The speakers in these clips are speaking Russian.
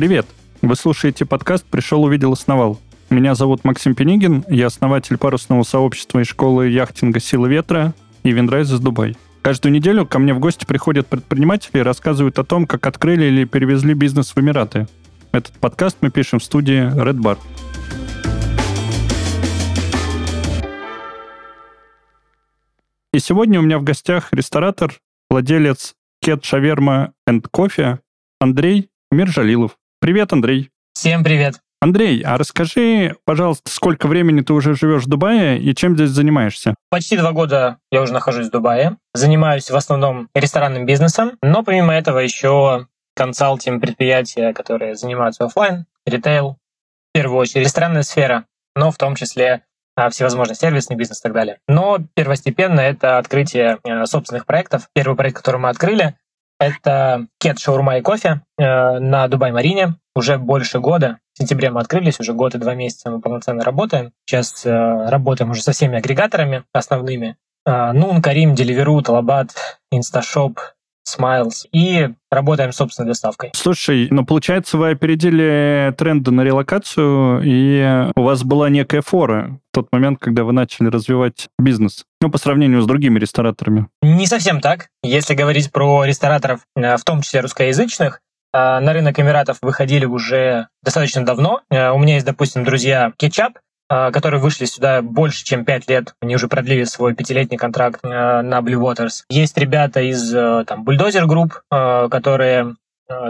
Привет! Вы слушаете подкаст «Пришел, увидел, основал». Меня зовут Максим Пенигин, я основатель парусного сообщества и школы яхтинга «Сила ветра» и Виндрайз из Дубай. Каждую неделю ко мне в гости приходят предприниматели и рассказывают о том, как открыли или перевезли бизнес в Эмираты. Этот подкаст мы пишем в студии Red Bar. И сегодня у меня в гостях ресторатор, владелец Кет Шаверма энд Кофе Андрей Миржалилов. Привет, Андрей. Всем привет. Андрей, а расскажи, пожалуйста, сколько времени ты уже живешь в Дубае и чем здесь занимаешься? Почти два года я уже нахожусь в Дубае. Занимаюсь в основном ресторанным бизнесом, но помимо этого еще консалтинг предприятия, которые занимаются офлайн, ритейл, в первую очередь ресторанная сфера, но в том числе а, всевозможный сервисный бизнес и так далее. Но первостепенно это открытие э, собственных проектов. Первый проект, который мы открыли, это кет шаурма и кофе э, на Дубай-Марине. Уже больше года. В сентябре мы открылись, уже год и два месяца мы полноценно работаем. Сейчас э, работаем уже со всеми агрегаторами основными. Э, Нун, Карим, Деливеру, Талабат, Инсташоп, Smiles и работаем с собственной доставкой. Слушай, ну получается, вы опередили тренды на релокацию, и у вас была некая фора в тот момент, когда вы начали развивать бизнес, ну, по сравнению с другими рестораторами. Не совсем так. Если говорить про рестораторов, э, в том числе русскоязычных, э, на рынок Эмиратов выходили уже достаточно давно. Э, у меня есть, допустим, друзья Кетчап, которые вышли сюда больше, чем 5 лет. Они уже продлили свой пятилетний контракт э, на Blue Waters. Есть ребята из э, там, Bulldozer Group, э, которые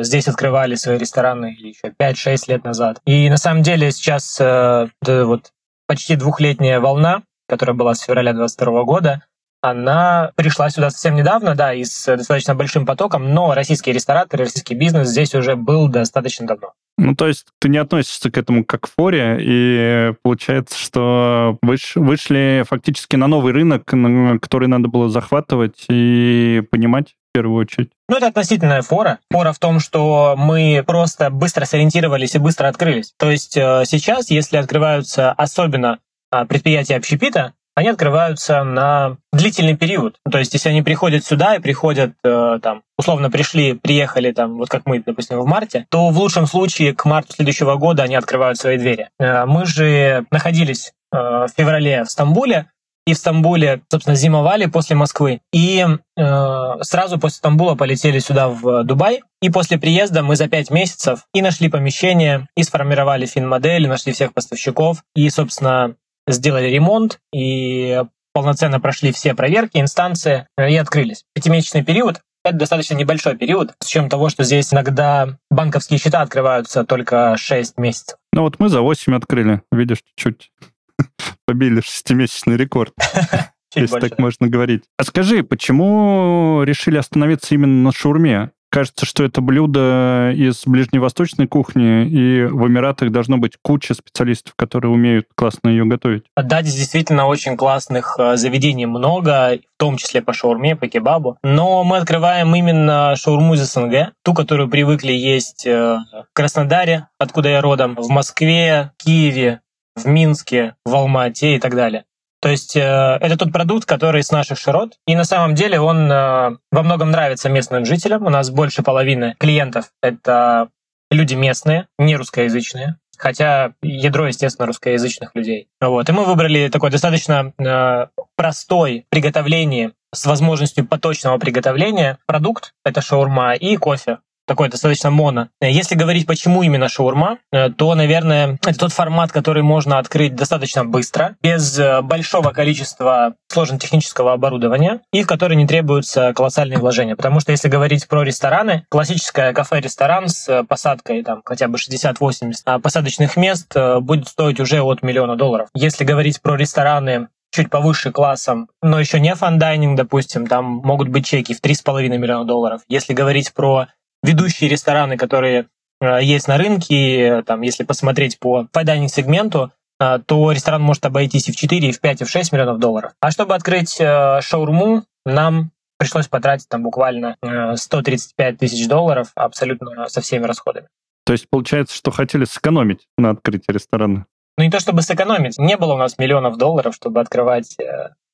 здесь открывали свои рестораны еще 5-6 лет назад. И на самом деле сейчас вот почти двухлетняя волна, которая была с февраля 2022 года, она пришла сюда совсем недавно, да, и с достаточно большим потоком, но российские рестораторы, российский бизнес здесь уже был достаточно давно. Ну, то есть ты не относишься к этому как к форе, и получается, что выш, вышли фактически на новый рынок, который надо было захватывать и понимать в первую очередь. Ну, это относительная фора. Фора в том, что мы просто быстро сориентировались и быстро открылись. То есть э, сейчас, если открываются особенно а, предприятия общепита, они открываются на длительный период. То есть, если они приходят сюда и приходят, э, там, условно пришли, приехали, там, вот как мы, допустим, в марте, то в лучшем случае к марту следующего года они открывают свои двери. Э, мы же находились э, в феврале в Стамбуле, и в Стамбуле, собственно, зимовали после Москвы. И э, сразу после Стамбула полетели сюда, в Дубай. И после приезда мы за пять месяцев и нашли помещение, и сформировали фин-модель, нашли всех поставщиков, и, собственно, сделали ремонт и полноценно прошли все проверки, инстанции и открылись. Пятимесячный период это достаточно небольшой период, с учетом того, что здесь иногда банковские счета открываются только 6 месяцев. Ну вот мы за 8 открыли, видишь, чуть побили шестимесячный рекорд. Если так можно говорить. А скажи, почему решили остановиться именно на шаурме? Кажется, что это блюдо из ближневосточной кухни, и в Эмиратах должно быть куча специалистов, которые умеют классно ее готовить. Да, здесь действительно очень классных э, заведений много, в том числе по шаурме, по кебабу. Но мы открываем именно шаурму из СНГ, ту, которую привыкли есть э, в Краснодаре, откуда я родом, в Москве, Киеве, в Минске, в Алмате и так далее. То есть э, это тот продукт, который с наших широт. И на самом деле он э, во многом нравится местным жителям. У нас больше половины клиентов — это люди местные, не русскоязычные. Хотя ядро, естественно, русскоязычных людей. Вот. И мы выбрали такой достаточно э, простой приготовление с возможностью поточного приготовления продукт, это шаурма и кофе такой достаточно моно. Если говорить, почему именно шаурма, э, то, наверное, это тот формат, который можно открыть достаточно быстро, без э, большого количества сложного технического оборудования, и в который не требуются колоссальные вложения. Потому что если говорить про рестораны, классическое кафе-ресторан с э, посадкой там хотя бы 60-80 а посадочных мест будет стоить уже от миллиона долларов. Если говорить про рестораны чуть повыше классом, но еще не fine dining, допустим, там могут быть чеки в 3,5 миллиона долларов. Если говорить про ведущие рестораны, которые э, есть на рынке, там, если посмотреть по fine dining сегменту, э, то ресторан может обойтись и в 4, и в 5, и в 6 миллионов долларов. А чтобы открыть э, шаурму, нам пришлось потратить там буквально 135 тысяч долларов абсолютно со всеми расходами. То есть получается, что хотели сэкономить на открытии ресторана? Ну не то чтобы сэкономить, не было у нас миллионов долларов, чтобы открывать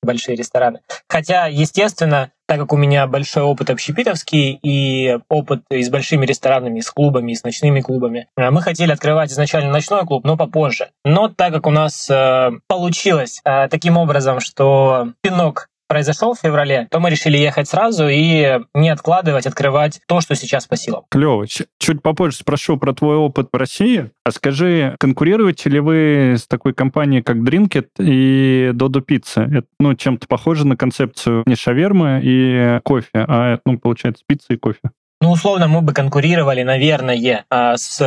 большие рестораны. Хотя, естественно, так как у меня большой опыт общепитовский и опыт и с большими ресторанами, и с клубами, и с ночными клубами, э, мы хотели открывать изначально ночной клуб, но попозже. Но так как у нас э, получилось э, таким образом, что пинок произошел в феврале, то мы решили ехать сразу и не откладывать, открывать то, что сейчас по силам. Клево. Чуть попозже спрошу про твой опыт в России. А скажи, конкурируете ли вы с такой компанией, как Drinkit и Dodo Pizza? Это, ну, чем-то похоже на концепцию не шавермы и кофе, а, ну, получается, пицца и кофе. Ну, условно, мы бы конкурировали, наверное, а, с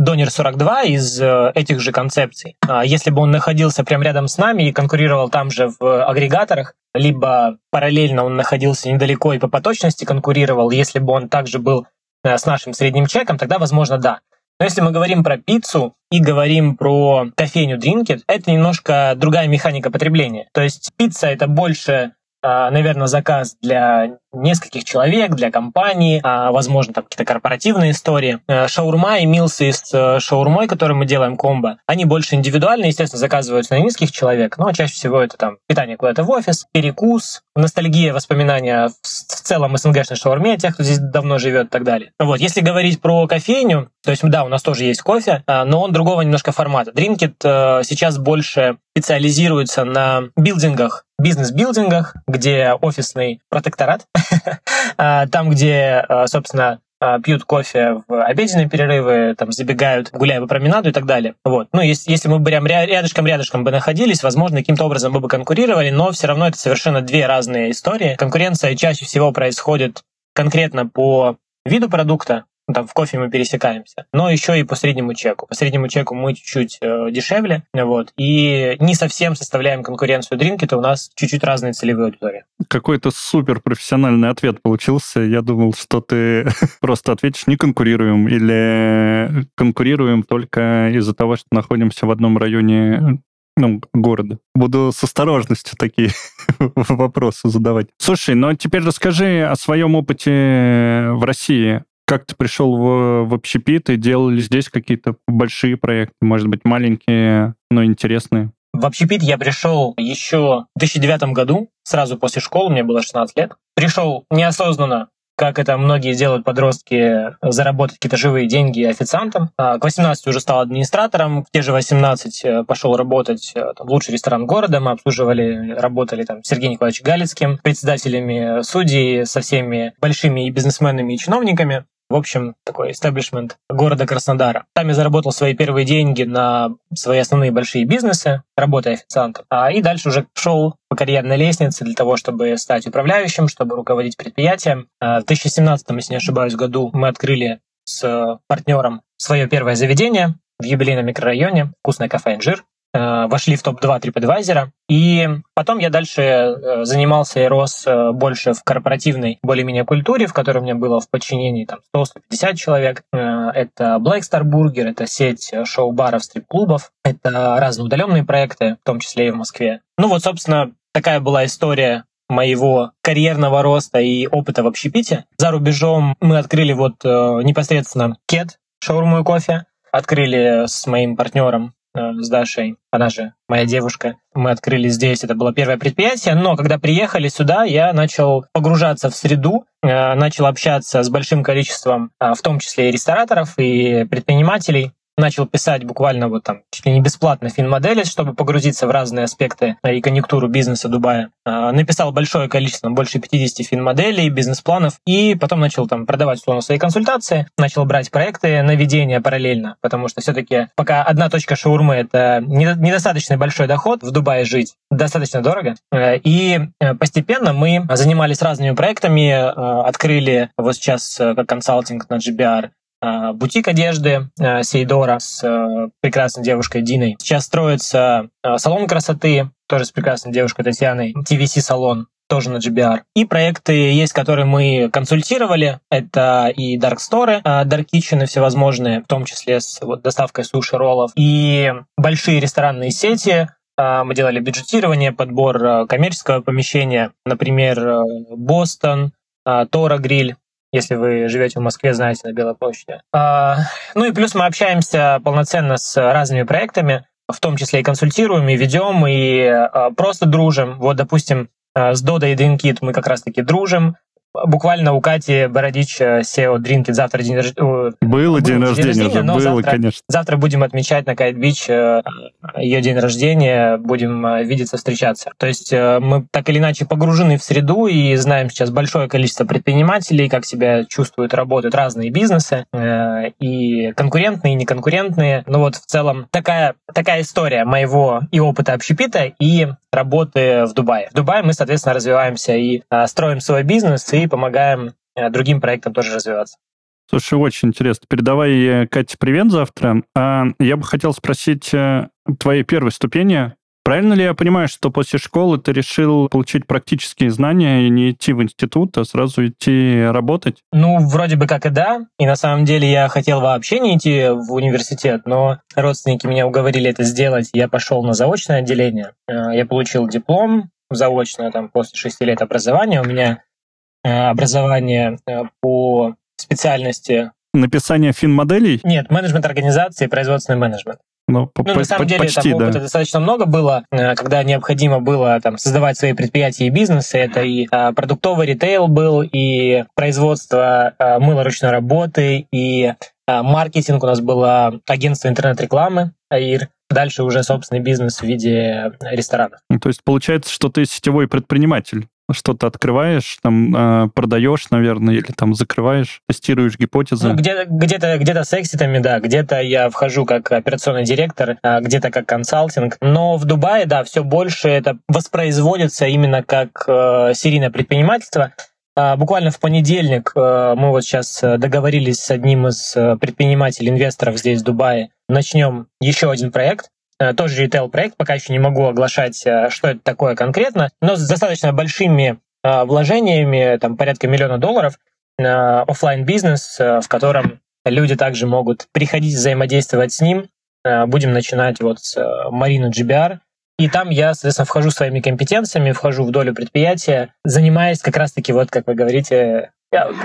Donor 42 из э, этих же концепций. А, если бы он находился прямо рядом с нами и конкурировал там же в агрегаторах, либо параллельно он находился недалеко и по поточности конкурировал, если бы он также был э, с нашим средним чеком, тогда, возможно, да. Но если мы говорим про пиццу и говорим про кофейню Drinkit, это немножко другая механика потребления. То есть пицца — это больше наверное, заказ для нескольких человек, для компании, а, возможно, там какие-то корпоративные истории. Э, шаурма и милсы с э, шаурмой, которые мы делаем комбо, они больше индивидуальные, естественно, заказываются на низких человек, но чаще всего это там питание куда-то в офис, перекус, ностальгия, воспоминания в целом СНГшной шаурме, тех, кто здесь давно живет и так далее. Вот, если говорить про кофейню, то есть, да, у нас тоже есть кофе, а, но он другого немножко формата. Drinkit э, сейчас больше специализируется на билдингах, бизнес-билдингах, где офисный протекторат, а, там, где, а, собственно, пьют кофе в обеденные перерывы, там забегают, гуляя по променаду и так далее. Вот. Ну, если, если мы прям рядышком-рядышком бы находились, возможно, каким-то образом мы бы конкурировали, но все равно это совершенно две разные истории. Конкуренция чаще всего происходит конкретно по виду продукта, там в кофе мы пересекаемся, но еще и по среднему чеку. По среднему чеку мы чуть-чуть э, дешевле, вот, и не совсем составляем конкуренцию дринки, у нас чуть-чуть разные целевые аудитории. Какой-то супер профессиональный ответ получился. Я думал, что ты просто ответишь «не конкурируем» или «конкурируем только из-за того, что находимся в одном районе ну, города. Буду с осторожностью такие вопросы задавать. Слушай, ну а теперь расскажи о своем опыте в России. Как ты пришел в, в общепит и делали здесь какие-то большие проекты, может быть, маленькие, но интересные? В общепит я пришел еще в 2009 году, сразу после школы, мне было 16 лет. Пришел неосознанно, как это многие делают подростки, заработать какие-то живые деньги официантом. А к 18 уже стал администратором, в те же 18 э, пошел работать э, там, в лучший ресторан города, мы обслуживали, работали там с Сергеем Николаевичем Галицким, председателями судей, со всеми большими и бизнесменами, и чиновниками в общем, такой эстаблишмент города Краснодара. Там я заработал свои первые деньги на свои основные большие бизнесы, работая официантом. А, и дальше уже шел по карьерной лестнице для того, чтобы стать управляющим, чтобы руководить предприятием. А, в 2017, если не ошибаюсь, году мы открыли с партнером свое первое заведение в юбилейном микрорайоне «Вкусное кафе «Инжир». Э, вошли в топ-2 TripAdvisor. И потом я дальше э, занимался и рос э, больше в корпоративной более-менее культуре, в которой у меня было в подчинении там 100-150 человек. Это Black Star Burger, это сеть шоу-баров, стрип-клубов, это разные удаленные проекты, в том числе и в Москве. Ну вот, собственно, такая была история моего карьерного роста и опыта в общепите. За рубежом мы открыли вот непосредственно Кет, шаурму и кофе. Открыли с моим партнером с Дашей, она же моя девушка. Мы открыли здесь, это было первое предприятие, но когда приехали сюда, я начал погружаться в среду, э, начал общаться с большим количеством, а, в том числе и рестораторов, и предпринимателей, начал писать буквально вот там чуть ли не бесплатно финмодели, чтобы погрузиться в разные аспекты и конъюнктуру бизнеса Дубая. А, написал большое количество, больше 50 финмоделей, бизнес-планов, и потом начал там продавать условно свои консультации, начал брать проекты на ведение параллельно, потому что все-таки пока одна точка шаурмы — это недостаточно большой доход, в Дубае жить достаточно дорого, э, и э, постепенно мы занимались разными проектами, э, открыли вот сейчас как консалтинг на GBR бутик одежды э, Сейдора с э, прекрасной девушкой Диной. Сейчас строится салон красоты, тоже с прекрасной девушкой Татьяной, TVC-салон, тоже на GBR. И проекты есть, которые мы консультировали. Это и Dark Store, Dark Kitchen всевозможные, в том числе с вот, доставкой суши-роллов. И большие ресторанные сети, мы делали бюджетирование, подбор коммерческого помещения, например, Бостон, Тора Гриль, если вы живете в Москве, знаете, на Белой площади. А, ну и плюс мы общаемся полноценно с разными проектами, в том числе и консультируем, и ведем, и а, просто дружим. Вот, допустим, С Додой и Дринкит мы как раз-таки дружим. Буквально у Кати Бородич SEO Дринкит завтра день рождения. Было день рождения, день рождения уже, было, завтра, конечно. Завтра будем отмечать на Кайт Бич ее день рождения, будем видеться, встречаться. То есть мы так или иначе погружены в среду и знаем сейчас большое количество предпринимателей, как себя чувствуют, работают разные бизнесы, и конкурентные, и неконкурентные. Ну вот в целом такая, такая история моего и опыта общепита, и работы в Дубае. В Дубае мы, соответственно, развиваемся и строим свой бизнес, и помогаем э, другим проектам тоже развиваться. Слушай, очень интересно. Передавай Кате привет завтра. А я бы хотел спросить э, твоей первой ступени. Правильно ли я понимаю, что после школы ты решил получить практические знания и не идти в институт, а сразу идти работать? Ну, вроде бы как и да. И на самом деле я хотел вообще не идти в университет, но родственники меня уговорили это сделать. Я пошел на заочное отделение. Э, я получил диплом заочно там, после шести лет образования. У меня Э, образование э, по специальности. Написание фин-моделей? Нет, менеджмент организации, производственный менеджмент. Ну, по, ну, на самом деле, почти, там да. достаточно много было, э, когда необходимо было там, создавать свои предприятия и бизнесы. Это и а, продуктовый ритейл был, и производство а, мыла ручной работы, и а, маркетинг. У нас было агентство интернет-рекламы, АИР. Дальше уже собственный бизнес в виде ресторанов. Ну, то есть получается, что ты сетевой предприниматель что-то открываешь, там э, продаешь, наверное, или там закрываешь, тестируешь гипотезы. Ну, где-то, где-то, где-то с экситами, да, где-то я вхожу как операционный директор, а где-то как консалтинг. Но в Дубае, да, все больше это воспроизводится именно как э, серийное предпринимательство. А, буквально в понедельник э, мы вот сейчас договорились с одним из э, предпринимателей, инвесторов здесь, в Дубае. Начнем еще один проект. Э, тоже ритейл-проект, пока еще не могу оглашать, э, что это такое конкретно, но с достаточно большими э, вложениями, там порядка миллиона долларов, офлайн бизнес в котором люди также могут приходить взаимодействовать с ним. Будем начинать вот с Марина GBR, и там я, соответственно, вхожу своими компетенциями, вхожу в долю предприятия, занимаясь как раз-таки, вот как вы говорите,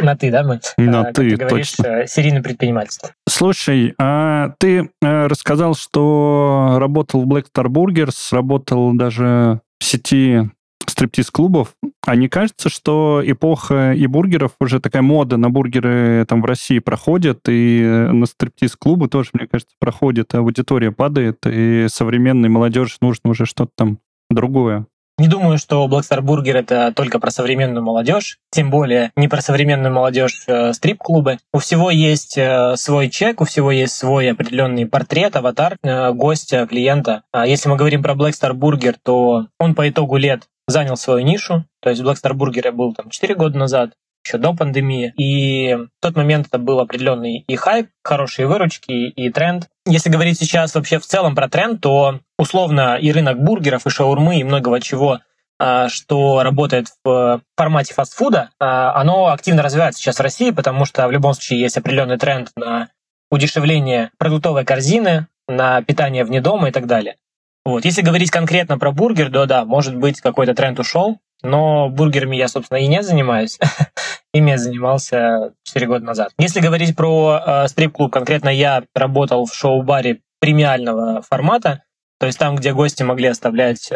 на ты, да, мы? На как ты, ты говоришь, точно. серийным предпринимательством. Слушай, а ты э, рассказал, что работал в Black Star Burgers, работал даже в сети стриптиз-клубов. А не кажется, что эпоха и бургеров, уже такая мода на бургеры там в России проходит, и на стриптиз-клубы тоже, мне кажется, проходит, аудитория падает, и современной молодежи нужно уже что-то там другое. Не думаю, что Blackstar Burger это только про современную молодежь, тем более не про современную молодежь э, стрип-клубы. У всего есть э, свой чек, у всего есть свой определенный портрет, аватар э, гостя, клиента. А если мы говорим про Blackstar Burger, то он по итогу лет занял свою нишу. То есть Blackstar Burger был там 4 года назад, еще до пандемии. И в тот момент это был определенный и хайп, хорошие выручки, и тренд. Если говорить сейчас вообще в целом про тренд, то условно и рынок бургеров, и шаурмы, и многого чего а, что работает в формате фастфуда, а, оно активно развивается сейчас в России, потому что в любом случае есть определенный тренд на удешевление продуктовой корзины, на питание вне дома и так далее. Вот. Если говорить конкретно про бургер, то да, может быть, какой-то тренд ушел, но бургерами я, собственно, и не занимаюсь. Ими я занимался 4 года назад. Если говорить про э, стрип-клуб, конкретно я работал в шоу-баре премиального формата, то есть там, где гости могли оставлять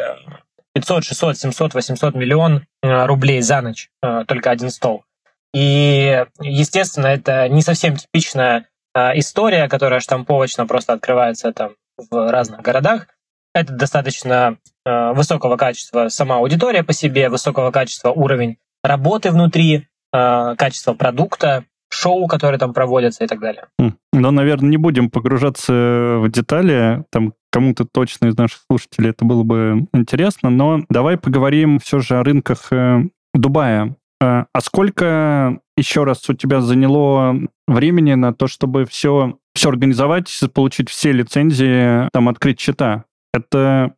500, 600, 700, 800 миллион э, рублей за ночь, э, только один стол. И, естественно, это не совсем типичная э, история, которая штамповочно просто открывается там в разных городах. Это достаточно высокого качества сама аудитория по себе, высокого качества уровень работы внутри, э, качество продукта, шоу, которые там проводятся и так далее. Хм. Но, наверное, не будем погружаться в детали. Там кому-то точно из наших слушателей это было бы интересно. Но давай поговорим все же о рынках э, Дубая. Э, а сколько еще раз у тебя заняло времени на то, чтобы все, все организовать, получить все лицензии, там, открыть счета? Это,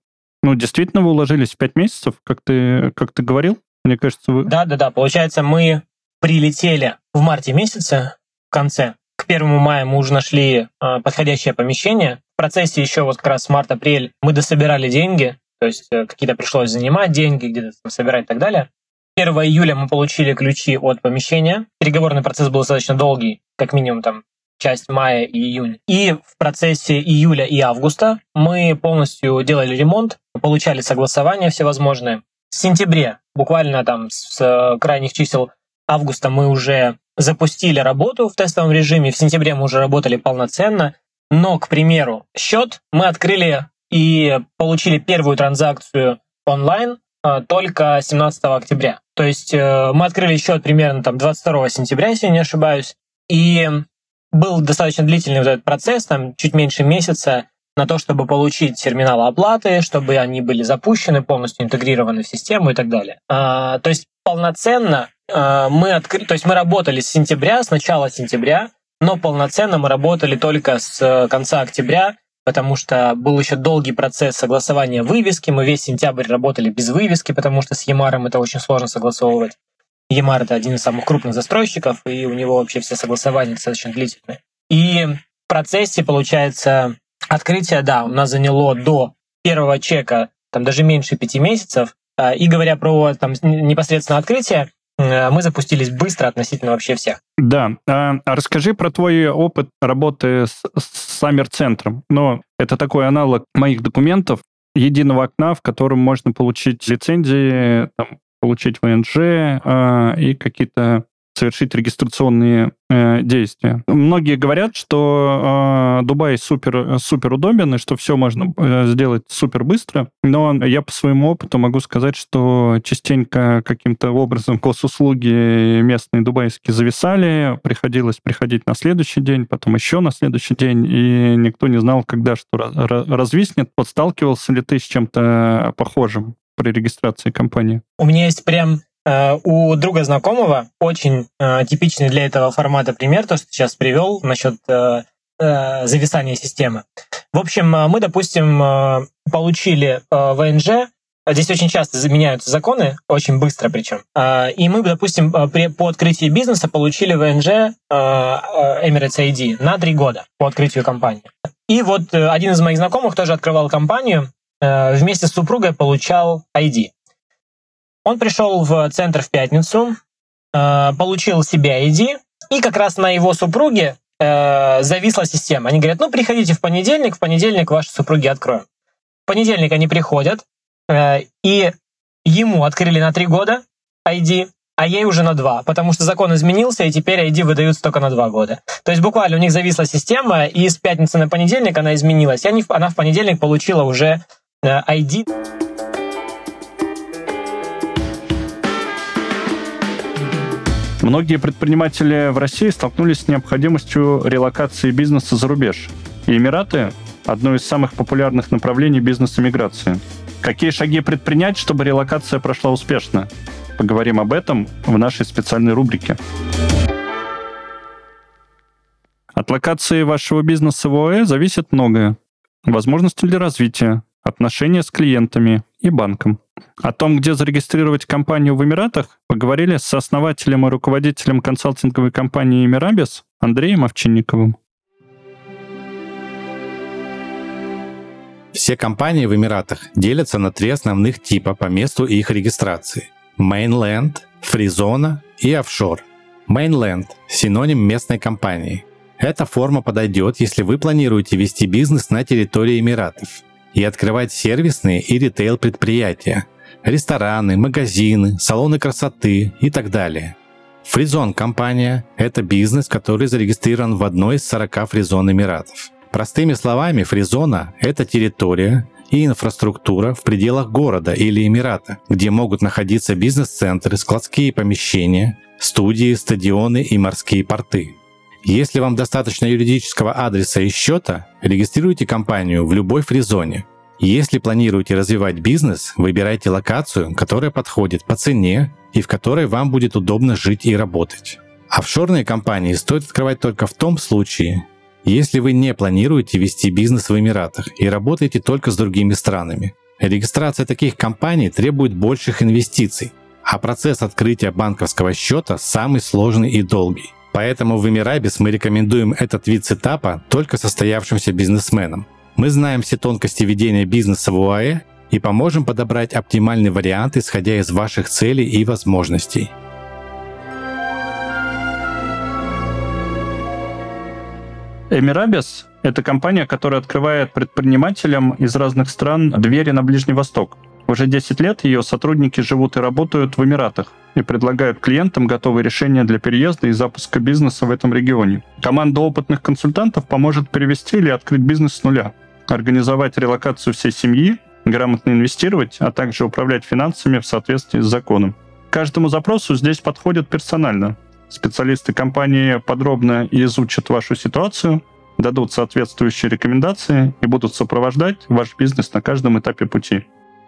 ну, действительно вы уложились в пять месяцев, как ты, как ты говорил? Мне кажется, вы... Да, да, да. Получается, мы прилетели в марте месяце, в конце. К первому мая мы уже нашли э, подходящее помещение. В процессе еще вот как раз март-апрель мы дособирали деньги, то есть э, какие-то пришлось занимать деньги, где-то собирать и так далее. 1 июля мы получили ключи от помещения. Переговорный процесс был достаточно долгий, как минимум там часть мая и июня. И в процессе июля и августа мы полностью делали ремонт, получали согласования всевозможные в сентябре, буквально там с э, крайних чисел августа мы уже запустили работу в тестовом режиме, в сентябре мы уже работали полноценно, но, к примеру, счет мы открыли и получили первую транзакцию онлайн э, только 17 октября. То есть э, мы открыли счет примерно там 22 сентября, если не ошибаюсь, и был достаточно длительный вот этот процесс, там чуть меньше месяца, на то, чтобы получить терминалы оплаты, чтобы они были запущены, полностью интегрированы в систему и так далее. А, то есть полноценно а, мы открыли, то есть мы работали с сентября, с начала сентября, но полноценно мы работали только с э, конца октября, потому что был еще долгий процесс согласования вывески. Мы весь сентябрь работали без вывески, потому что с Ямаром это очень сложно согласовывать. Ямар это один из самых крупных застройщиков, и у него вообще все согласования достаточно длительные. И в процессе, получается, Открытие, да, у нас заняло до первого чека, там даже меньше пяти месяцев. А, и говоря про там, непосредственно открытие, э, мы запустились быстро относительно вообще всех. Да. А, а расскажи про твой опыт работы с, с Саммер-центром. Ну, это такой аналог моих документов, единого окна, в котором можно получить лицензии, там, получить ВНЖ э, и какие-то совершить регистрационные э, действия. Многие говорят, что э, Дубай супер, супер удобен, и что все можно э, сделать супер быстро, но я по своему опыту могу сказать, что частенько каким-то образом госуслуги местные дубайские зависали, приходилось приходить на следующий день, потом еще на следующий день, и никто не знал, когда что развиснет. Вот ли ты с чем-то похожим при регистрации компании? У меня есть прям Э, у друга знакомого очень э, типичный для этого формата пример, то, что сейчас привел насчет э, зависания системы. В общем, мы, допустим, получили ВНЖ, Здесь очень часто заменяются законы, очень быстро причем. И мы, допустим, по открытии бизнеса получили ВНЖ Emirates ID на три года по открытию компании. И вот один из моих знакомых тоже открывал компанию, вместе с супругой получал ID. Он пришел в центр в пятницу, э, получил себе ID, и как раз на его супруге э, зависла система. Они говорят, ну, приходите в понедельник, в понедельник ваши супруги откроем. В понедельник они приходят, э, и ему открыли на три года ID, а ей уже на два, потому что закон изменился, и теперь ID выдаются только на два года. То есть буквально у них зависла система, и с пятницы на понедельник она изменилась, и они, она в понедельник получила уже ID. Многие предприниматели в России столкнулись с необходимостью релокации бизнеса за рубеж. И Эмираты – одно из самых популярных направлений бизнес-эмиграции. Какие шаги предпринять, чтобы релокация прошла успешно? Поговорим об этом в нашей специальной рубрике. От локации вашего бизнеса в ОАЭ зависит многое. Возможности для развития, отношения с клиентами и банком. О том, где зарегистрировать компанию в Эмиратах, поговорили с основателем и руководителем консалтинговой компании «Эмирабис» Андреем Овчинниковым. Все компании в Эмиратах делятся на три основных типа по месту их регистрации. Mainland, Фризона и офшор. Mainland – синоним местной компании. Эта форма подойдет, если вы планируете вести бизнес на территории Эмиратов и открывать сервисные и ритейл предприятия, рестораны, магазины, салоны красоты и так далее. Фризон компания – это бизнес, который зарегистрирован в одной из 40 фризон Эмиратов. Простыми словами, фризона – это территория и инфраструктура в пределах города или Эмирата, где могут находиться бизнес-центры, складские помещения, студии, стадионы и морские порты. Если вам достаточно юридического адреса и счета, регистрируйте компанию в любой фризоне. Если планируете развивать бизнес, выбирайте локацию, которая подходит по цене и в которой вам будет удобно жить и работать. Офшорные компании стоит открывать только в том случае, если вы не планируете вести бизнес в Эмиратах и работаете только с другими странами. Регистрация таких компаний требует больших инвестиций, а процесс открытия банковского счета самый сложный и долгий. Поэтому в Эмирабис мы рекомендуем этот вид сетапа только состоявшимся бизнесменам. Мы знаем все тонкости ведения бизнеса в УАЭ и поможем подобрать оптимальный вариант, исходя из ваших целей и возможностей. Эмирабис – это компания, которая открывает предпринимателям из разных стран двери на Ближний Восток. Уже 10 лет ее сотрудники живут и работают в Эмиратах и предлагают клиентам готовые решения для переезда и запуска бизнеса в этом регионе. Команда опытных консультантов поможет перевести или открыть бизнес с нуля, организовать релокацию всей семьи, грамотно инвестировать, а также управлять финансами в соответствии с законом. Каждому запросу здесь подходят персонально. Специалисты компании подробно изучат вашу ситуацию, дадут соответствующие рекомендации и будут сопровождать ваш бизнес на каждом этапе пути.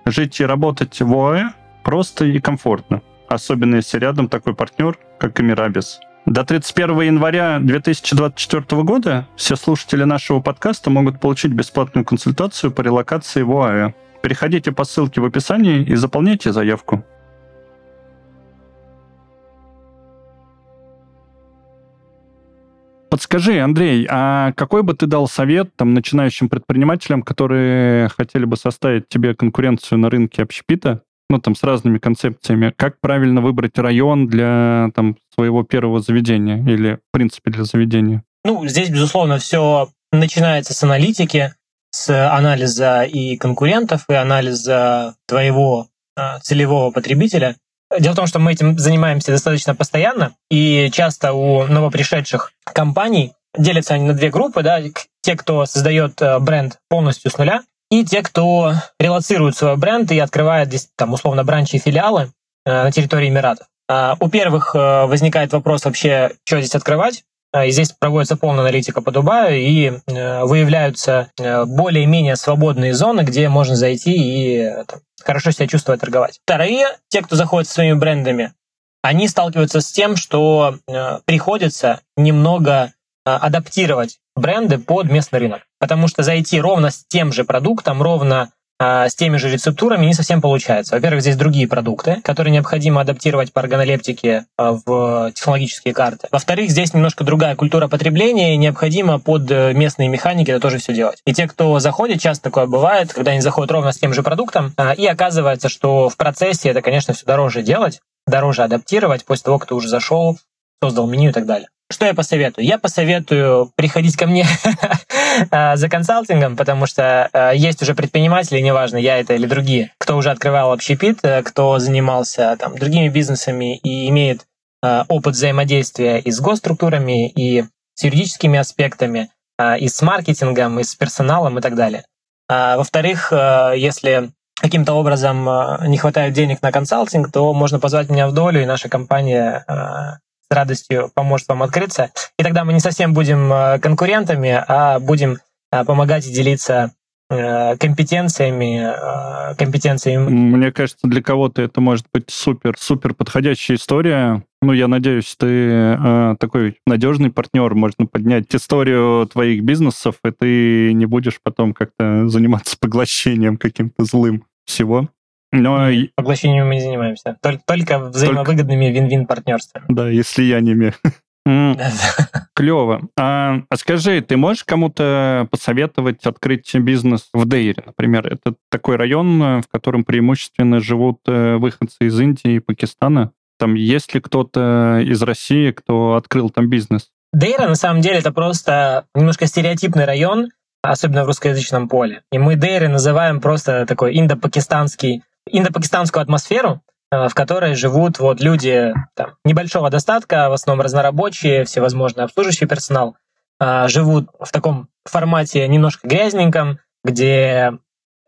Жить и работать в ОАЭ просто и комфортно, особенно если рядом такой партнер, как Эмирабис. До 31 января 2024 года все слушатели нашего подкаста могут получить бесплатную консультацию по релокации в ОАЭ. Переходите по ссылке в описании и заполняйте заявку. Подскажи, Андрей, а какой бы ты дал совет там, начинающим предпринимателям, которые хотели бы составить тебе конкуренцию на рынке общепита, ну, там, с разными концепциями, как правильно выбрать район для там, своего первого заведения или, в принципе, для заведения? Ну, здесь, безусловно, все начинается с аналитики, с анализа и конкурентов, и анализа твоего а, целевого потребителя. Дело в том, что мы этим занимаемся достаточно постоянно, и часто у новопришедших компаний делятся они на две группы, да, те, кто создает э, бренд полностью с нуля, и те, кто релацирует свой бренд и открывает здесь, там, условно, бранчи и филиалы э, на территории Эмиратов. А у первых э, возникает вопрос вообще, что здесь открывать, и здесь проводится полная аналитика по Дубаю, и выявляются более-менее свободные зоны, где можно зайти и там, хорошо себя чувствовать, торговать. Вторые, те, кто заходит со своими брендами, они сталкиваются с тем, что э, приходится немного э, адаптировать бренды под местный рынок. Потому что зайти ровно с тем же продуктом, ровно э, с теми же рецептурами не совсем получается. Во-первых, здесь другие продукты, которые необходимо адаптировать по органолептике в технологические карты. Во-вторых, здесь немножко другая культура потребления, и необходимо под местные механики это тоже все делать. И те, кто заходит, часто такое бывает, когда они заходят ровно с тем же продуктом, и оказывается, что в процессе это, конечно, все дороже делать, дороже адаптировать после того, ты уже зашел, создал меню и так далее. Что я посоветую? Я посоветую приходить ко мне а, за консалтингом, потому что а, есть уже предприниматели, неважно, я это или другие, кто уже открывал общепит, э, кто занимался там другими бизнесами и имеет а, опыт взаимодействия и с госструктурами, и с юридическими аспектами, и с маркетингом, и с персоналом и так далее. Во-вторых, если каким-то образом э, не хватает денег на консалтинг, то можно позвать меня в долю, и наша компания э, с радостью поможет вам открыться. И тогда мы не совсем будем э, конкурентами, а будем помогать и делиться компетенциями, компетенциями. Мне кажется, для кого-то это может быть супер, супер подходящая история. Ну, я надеюсь, ты э, такой надежный партнер, можно поднять историю твоих бизнесов, и ты не будешь потом как-то заниматься поглощением каким-то злым всего. Но... Поглощением мы не занимаемся. Только, только взаимовыгодными вин-вин партнерствами. Да, и слияниями. Клево. А, а скажи, ты можешь кому-то посоветовать открыть бизнес в Дейре, например? Это такой район, в котором преимущественно живут э, выходцы из Индии и Пакистана. Там есть ли кто-то из России, кто открыл там бизнес? Дейра, на самом деле, это просто немножко стереотипный район, особенно в русскоязычном поле. И мы Дейры называем просто такой индо-пакистанский, индо-пакистанскую атмосферу, э, в которой живут вот люди там, небольшого достатка, в основном разнорабочие, всевозможный обслуживающий персонал, э, живут в таком формате немножко грязненьком, где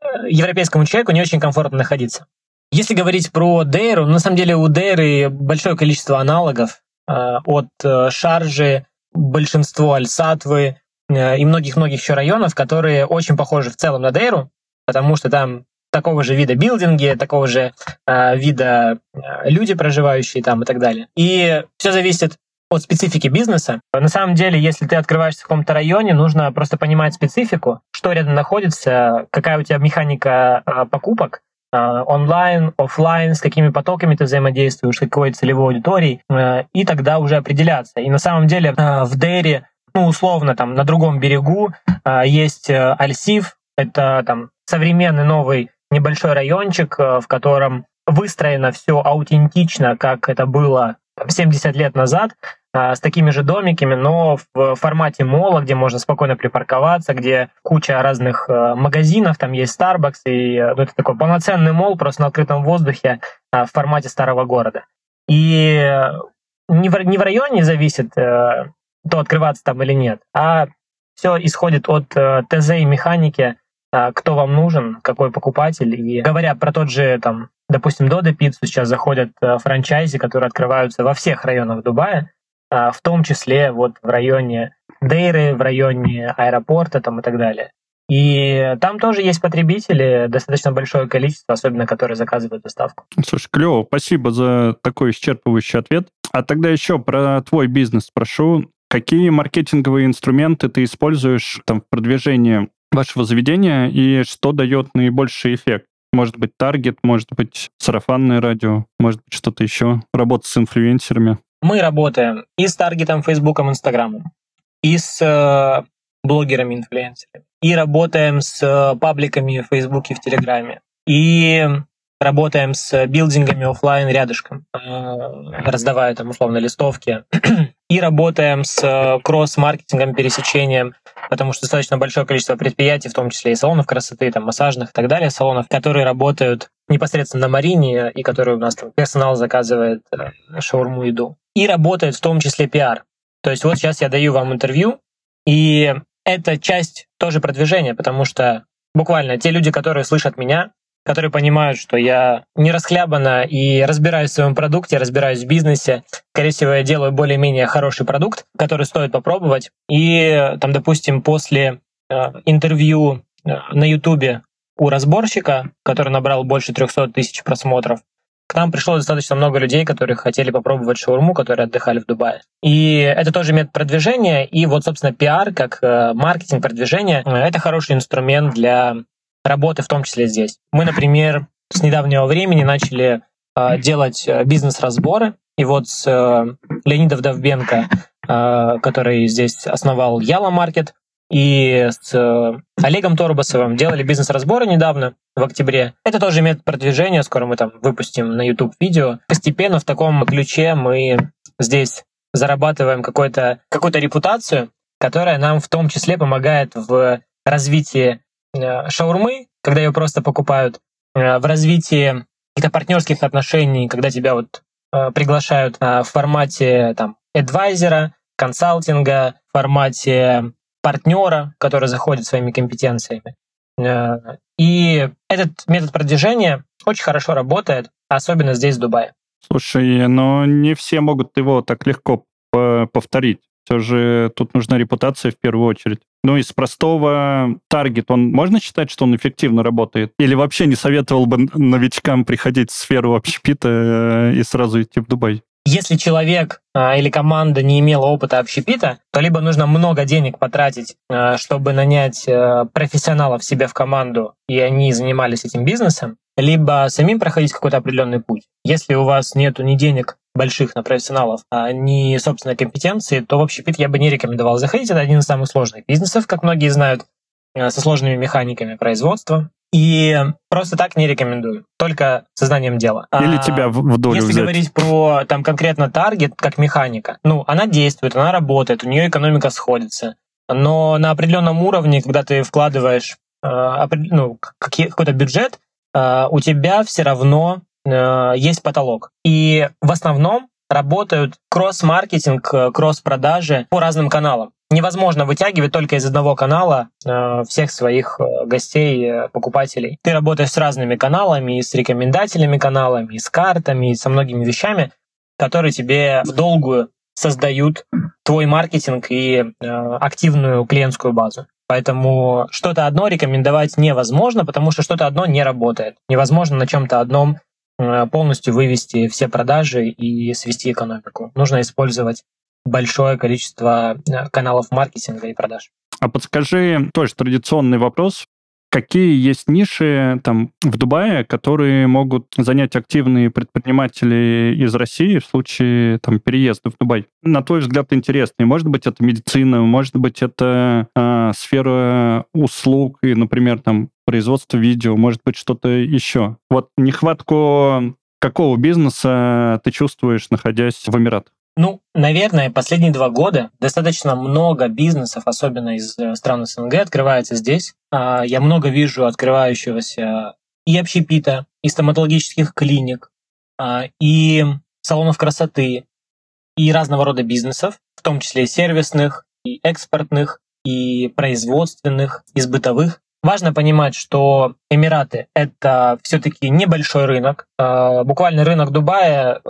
э, европейскому человеку не очень комфортно находиться. Если говорить про Дейру, на самом деле у Дейры большое количество аналогов от Шаржи, большинство Альсатвы, и многих-многих еще районов, которые очень похожи в целом на Дейру, потому что там такого же вида билдинги, такого же э, вида э, люди, проживающие там и так далее. И все зависит от специфики бизнеса. На самом деле, если ты открываешься в каком-то районе, нужно просто понимать специфику, что рядом находится, какая у тебя механика э, покупок, онлайн, офлайн, с какими потоками ты взаимодействуешь, какой целевой аудиторией, и тогда уже определяться. И на самом деле в Дейре ну, условно, там, на другом берегу есть э, Альсив, это там современный новый небольшой райончик, э, в котором выстроено все аутентично, как это было там, 70 лет назад, а, с такими же домиками, но в формате мола, где можно спокойно припарковаться, где куча разных а, магазинов, там есть Starbucks, и ну, это такой полноценный мол просто на открытом воздухе а, в формате старого города. И не в, не в районе зависит, то открываться там или нет, а все исходит от ТЗ и механики, кто вам нужен, какой покупатель. И говоря про тот же, там, допустим, Дода Пиццу, сейчас заходят франчайзи, которые открываются во всех районах Дубая, а, в том числе вот в районе Дейры, в районе аэропорта там и так далее. И там тоже есть потребители, достаточно большое количество, особенно которые заказывают доставку. Слушай, клево, спасибо за такой исчерпывающий ответ. А тогда еще про твой бизнес спрошу. Какие маркетинговые инструменты ты используешь там, в продвижении вашего заведения и что дает наибольший эффект? Может быть, таргет, может быть, сарафанное радио, может быть, что-то еще, работа с инфлюенсерами. Мы работаем и с таргетом Фейсбуком, Инстаграмом, и с э, блогерами-инфлюенсерами, и работаем с э, пабликами в Фейсбуке, в Телеграме, и работаем с билдингами офлайн рядышком, э, раздавая там условно листовки, и работаем с э, кросс-маркетингом, пересечением, потому что достаточно большое количество предприятий, в том числе и салонов красоты, там, массажных и так далее, салонов, которые работают непосредственно на Марине и которые у нас там персонал заказывает э, шаурму еду. И работает в том числе пиар. То есть вот сейчас я даю вам интервью, и это часть тоже продвижения, потому что буквально те люди, которые слышат меня, которые понимают, что я не расхлябана и разбираюсь в своем продукте, разбираюсь в бизнесе. Скорее всего, я делаю более-менее хороший продукт, который стоит попробовать. И там, допустим, после э, интервью э, на Ютубе у разборщика, который набрал больше 300 тысяч просмотров, к нам пришло достаточно много людей, которые хотели попробовать шаурму, которые отдыхали в Дубае. И это тоже метод продвижения. И вот, собственно, пиар, как э, маркетинг продвижения, это хороший инструмент для работы, в том числе здесь. Мы, например, с недавнего времени начали э, делать бизнес-разборы. И вот с Леонидом Довбенко, который здесь основал Яла Маркет, и с э, Олегом Торбасовым делали бизнес-разборы недавно, в октябре. Это тоже метод продвижения, скоро мы там выпустим на YouTube видео. Постепенно в таком ключе мы здесь зарабатываем какую-то какую репутацию, которая нам в том числе помогает в развитии э, шаурмы, когда ее просто покупают, э, в развитии каких-то партнерских отношений, когда тебя вот приглашают в формате там адвайзера, консалтинга, в формате партнера, который заходит своими компетенциями. Э, и этот метод продвижения очень хорошо работает, особенно здесь, в Дубае. Слушай, но не все могут его так легко повторить. Все же тут нужна репутация в первую очередь. Ну, из простого таргет, он можно считать, что он эффективно работает? Или вообще не советовал бы новичкам приходить в сферу общепита э, и сразу идти в Дубай? Если человек а, или команда не имела опыта общепита, то либо нужно много денег потратить, а, чтобы нанять а, профессионалов себе в команду, и они занимались этим бизнесом, либо самим проходить какой-то определенный путь. Если у вас нет ни денег больших на профессионалов, а ни собственной компетенции, то в общепит я бы не рекомендовал заходить. Это один из самых сложных бизнесов, как многие знают, со сложными механиками производства. И просто так не рекомендую, только сознанием дела. Или а, тебя в, долю Если взять. говорить про там конкретно таргет как механика, ну, она действует, она работает, у нее экономика сходится. Но на определенном уровне, когда ты вкладываешь э, ну, какой-то бюджет, э, у тебя все равно э, есть потолок. И в основном работают кросс-маркетинг, э, кросс-продажи по разным каналам невозможно вытягивать только из одного канала э, всех своих э, гостей, э, покупателей. Ты работаешь с разными каналами, и с рекомендательными каналами, и с картами, и со многими вещами, которые тебе в долгую создают твой маркетинг и э, активную клиентскую базу. Поэтому что-то одно рекомендовать невозможно, потому что что-то одно не работает. Невозможно на чем-то одном э, полностью вывести все продажи и свести экономику. Нужно использовать большое количество э, каналов маркетинга и продаж. А подскажи, тоже традиционный вопрос. Какие есть ниши там в Дубае, которые могут занять активные предприниматели из России в случае там переезда в Дубай? На твой взгляд, интересные. Может быть, это медицина, может быть, это э, сфера услуг и, например, там производство видео, может быть, что-то еще. Вот нехватку какого бизнеса ты чувствуешь, находясь в Эмиратах? Ну, наверное, последние два года достаточно много бизнесов, особенно из э, стран СНГ, открывается здесь. А, я много вижу открывающегося и общепита, и стоматологических клиник, а, и салонов красоты, и разного рода бизнесов, в том числе и сервисных, и экспортных, и производственных, и бытовых. Важно понимать, что Эмираты — это все-таки небольшой рынок. А, буквально рынок Дубая э,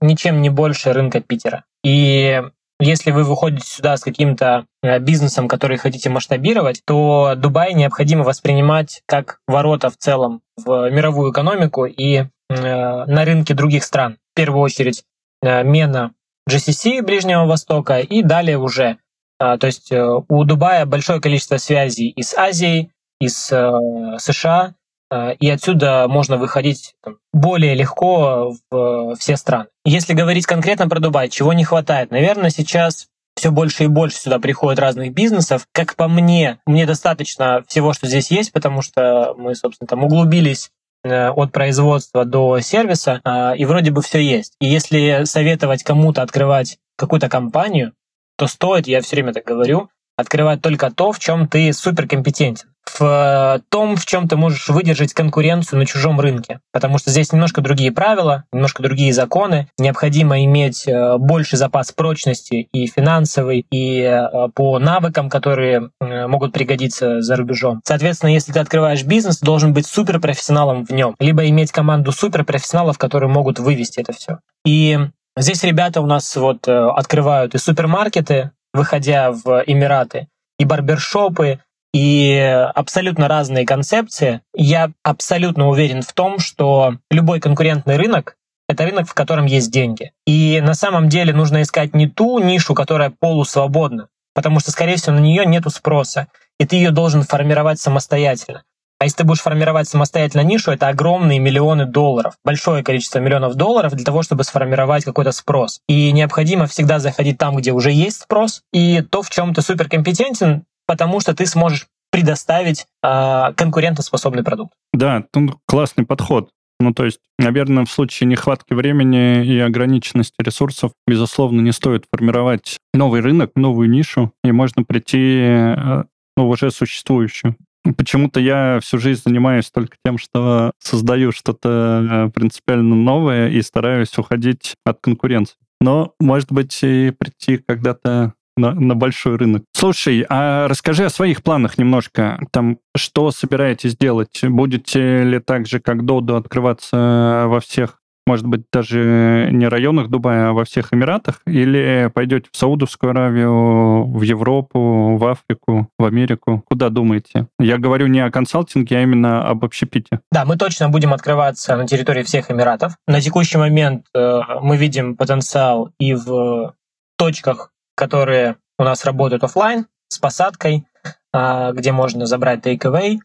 ничем не больше рынка Питера. И если вы выходите сюда с каким-то э, бизнесом, который хотите масштабировать, то Дубай необходимо воспринимать как ворота в целом в мировую экономику и э, на рынке других стран. В первую очередь мена GCC Ближнего Востока и далее уже. То есть у Дубая большое количество связей и с Азией, из э, США, э, и отсюда можно выходить там, более легко в все страны. Если говорить конкретно про Дубай, чего не хватает? Наверное, сейчас все больше и больше сюда приходит разных бизнесов. Как по мне, мне достаточно всего, что здесь есть, потому что мы, собственно, там углубились э, от производства до сервиса, и вроде бы все есть. И если советовать кому-то открывать какую-то компанию, то стоит, я все время так говорю, открывать только то, в чем ты суперкомпетентен в э, том, в чем ты можешь выдержать конкуренцию на чужом рынке. Потому что здесь немножко другие правила, немножко другие законы. Необходимо иметь э, больше запас прочности и финансовый, и э, по навыкам, которые могут пригодиться за рубежом. Соответственно, если ты открываешь бизнес, ты должен быть суперпрофессионалом в нем, либо иметь команду суперпрофессионалов, которые могут вывести это все. И здесь ребята у нас вот открывают и супермаркеты, выходя в Эмираты, и барбершопы, и абсолютно разные концепции. Я абсолютно уверен в том, что любой конкурентный рынок это рынок, в котором есть деньги. И на самом деле нужно искать не ту нишу, которая полусвободна, потому что, скорее всего, на нее нет спроса, и ты ее должен формировать самостоятельно. А если ты будешь формировать самостоятельно нишу, это огромные миллионы долларов, большое количество миллионов долларов для того, чтобы сформировать какой-то спрос. И необходимо всегда заходить там, где уже есть спрос, и то, в чем ты суперкомпетентен, потому что ты сможешь предоставить э, конкурентоспособный продукт. Да, ну, классный подход. Ну, то есть, наверное, в случае нехватки времени и ограниченности ресурсов, безусловно, не стоит формировать новый рынок, новую нишу, и можно прийти э, ну, уже существующую. Почему-то я всю жизнь занимаюсь только тем, что создаю что-то э, принципиально новое и стараюсь уходить от конкуренции. Но, может быть, и прийти когда-то на, на большой рынок. Слушай, а расскажи о своих планах немножко. Там, что собираетесь делать? Будете ли так же, как Додо, открываться во всех может быть, даже не районах Дубая, а во всех Эмиратах? Или пойдете в Саудовскую Аравию, в Европу, в Африку, в Америку? Куда думаете? Я говорю не о консалтинге, а именно об общепите. Да, мы точно будем открываться на территории всех Эмиратов. На текущий момент э, мы видим потенциал и в точках которые у нас работают офлайн с посадкой, а, где можно забрать takeaway,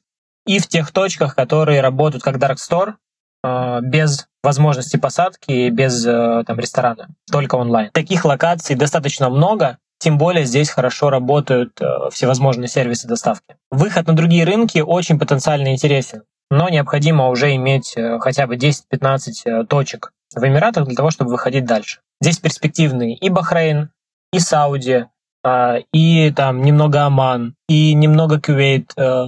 и в тех точках, которые работают как Dark Store, а, без возможности посадки, без э, там, ресторана, только онлайн. Таких локаций достаточно много, тем более здесь хорошо работают э, всевозможные сервисы доставки. Выход на другие рынки очень потенциально интересен, но необходимо уже иметь э, хотя бы 10-15 точек в Эмиратах для того, чтобы выходить дальше. Здесь перспективный и Бахрейн, и Сауди, а, и там немного Оман, и немного Кувейт, э,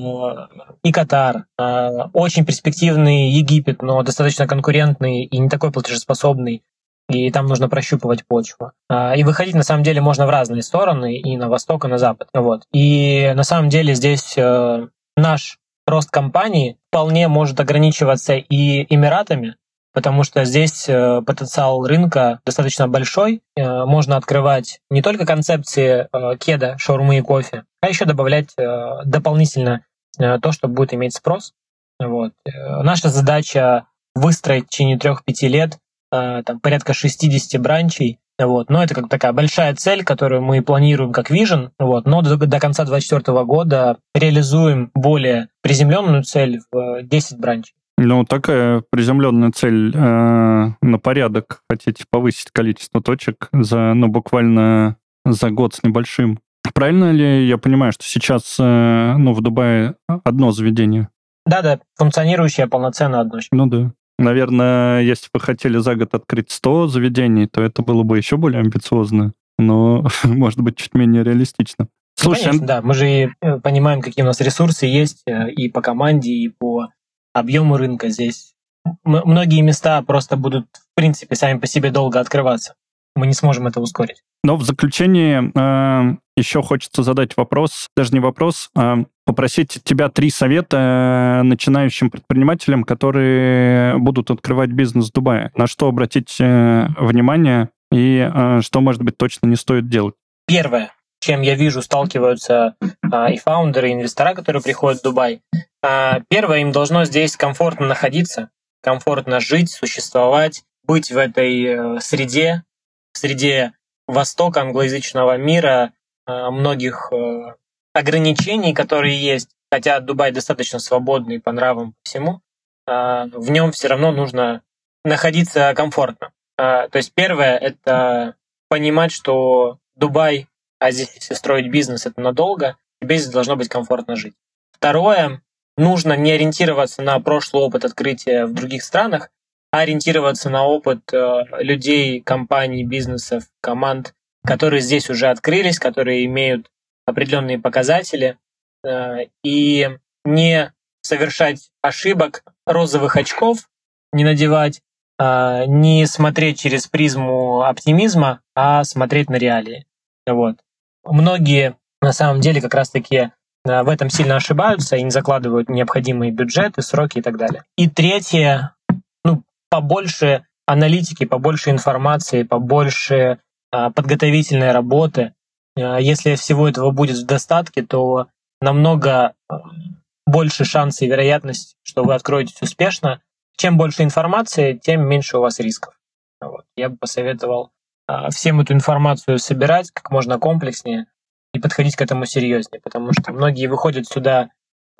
и Катар. А, очень перспективный Египет, но достаточно конкурентный и не такой платежеспособный. И там нужно прощупывать почву. А, и выходить, на самом деле, можно в разные стороны, и на восток, и на запад. Вот. И на самом деле здесь э, наш рост компании вполне может ограничиваться и Эмиратами, потому что здесь э, потенциал рынка достаточно большой. Э, можно открывать не только концепции э, кеда, шаурмы и кофе, а еще добавлять дополнительно то, что будет иметь спрос. Вот. Наша задача выстроить в течение 3-5 лет там, порядка 60 бранчей, вот. Но это как такая большая цель, которую мы планируем как вижен, вот. но до, до конца 2024 года реализуем более приземленную цель в 10 бранчей. Ну, такая приземленная цель э, на порядок. Хотите повысить количество точек за, ну, буквально за год с небольшим. Правильно ли я понимаю, что сейчас, э, ну, в Дубае одно заведение? Да-да, функционирующее полноценно одно. Ну да. Наверное, если бы хотели за год открыть 100 заведений, то это было бы еще более амбициозно, но, может быть, чуть менее реалистично. Ну, Слушай, ну, конечно, да. Мы же э, понимаем, какие у нас ресурсы есть э, и по команде, и по объему рынка здесь. Многие места просто будут, в принципе, сами по себе долго открываться. Мы не сможем это ускорить. Но в заключение э, еще хочется задать вопрос, даже не вопрос, а попросить тебя три совета начинающим предпринимателям, которые будут открывать бизнес в Дубае. На что обратить э, внимание и э, что, может быть, точно не стоит делать? Первое, чем я вижу, сталкиваются а, и фаундеры, и инвестора, которые приходят в Дубай. А, первое, им должно здесь комфортно находиться, комфортно жить, существовать, быть в этой э, среде, в среде Востока, англоязычного мира, а, многих э, ограничений, которые есть, хотя Дубай достаточно свободный по нравам по всему, а, в нем все равно нужно находиться комфортно. А, то есть первое — это понимать, что Дубай, а здесь если строить бизнес, это надолго, тебе здесь должно быть комфортно жить. Второе, нужно не ориентироваться на прошлый опыт открытия в других странах, а ориентироваться на опыт э, людей, компаний, бизнесов, команд, которые здесь уже открылись, которые имеют определенные показатели, э, и не совершать ошибок, розовых очков не надевать, э, не смотреть через призму оптимизма, а смотреть на реалии. Вот. Многие на самом деле как раз-таки э, в этом сильно ошибаются и не закладывают необходимые бюджеты, сроки и так далее. И третье, ну, побольше аналитики, побольше информации, побольше подготовительной работы, Э, если всего этого будет в достатке, то намного э, больше шанс и вероятность, что вы откроетесь успешно. Чем больше информации, тем меньше у вас рисков. Вот. Я бы посоветовал всем эту информацию собирать как можно комплекснее и подходить к этому серьезнее, потому что многие выходят сюда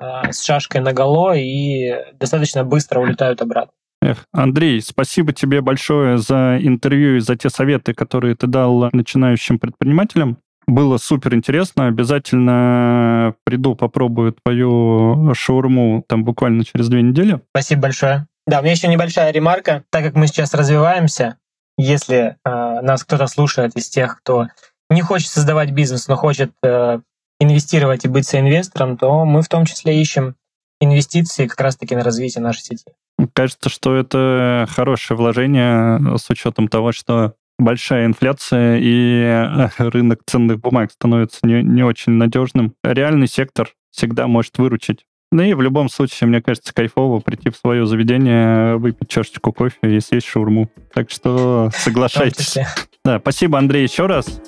с шашкой наголо и достаточно быстро улетают обратно. Эх, Андрей, спасибо тебе большое за интервью и за те советы, которые ты дал начинающим предпринимателям. Было супер интересно. Обязательно приду, попробую твою шаурму там буквально через две недели. Спасибо большое. Да, у меня еще небольшая ремарка. Так как мы сейчас развиваемся, если э, нас кто-то слушает из тех, кто не хочет создавать бизнес, но хочет э, инвестировать и быть соинвестором, то мы в том числе ищем инвестиции как раз-таки на развитие нашей сети. Кажется, что это хорошее вложение с учетом того, что большая инфляция и э, рынок ценных бумаг становится не, не очень надежным. Реальный сектор всегда может выручить. Ну и в любом случае, мне кажется, кайфово прийти в свое заведение, выпить чашечку кофе и съесть шаурму. Так что соглашайтесь. Да, спасибо, Андрей, еще раз.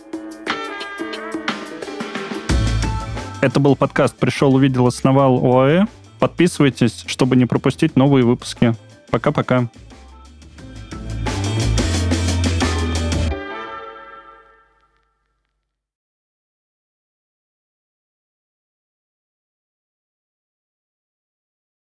Это был подкаст «Пришел, увидел, основал ОАЭ». Подписывайтесь, чтобы не пропустить новые выпуски. Пока-пока.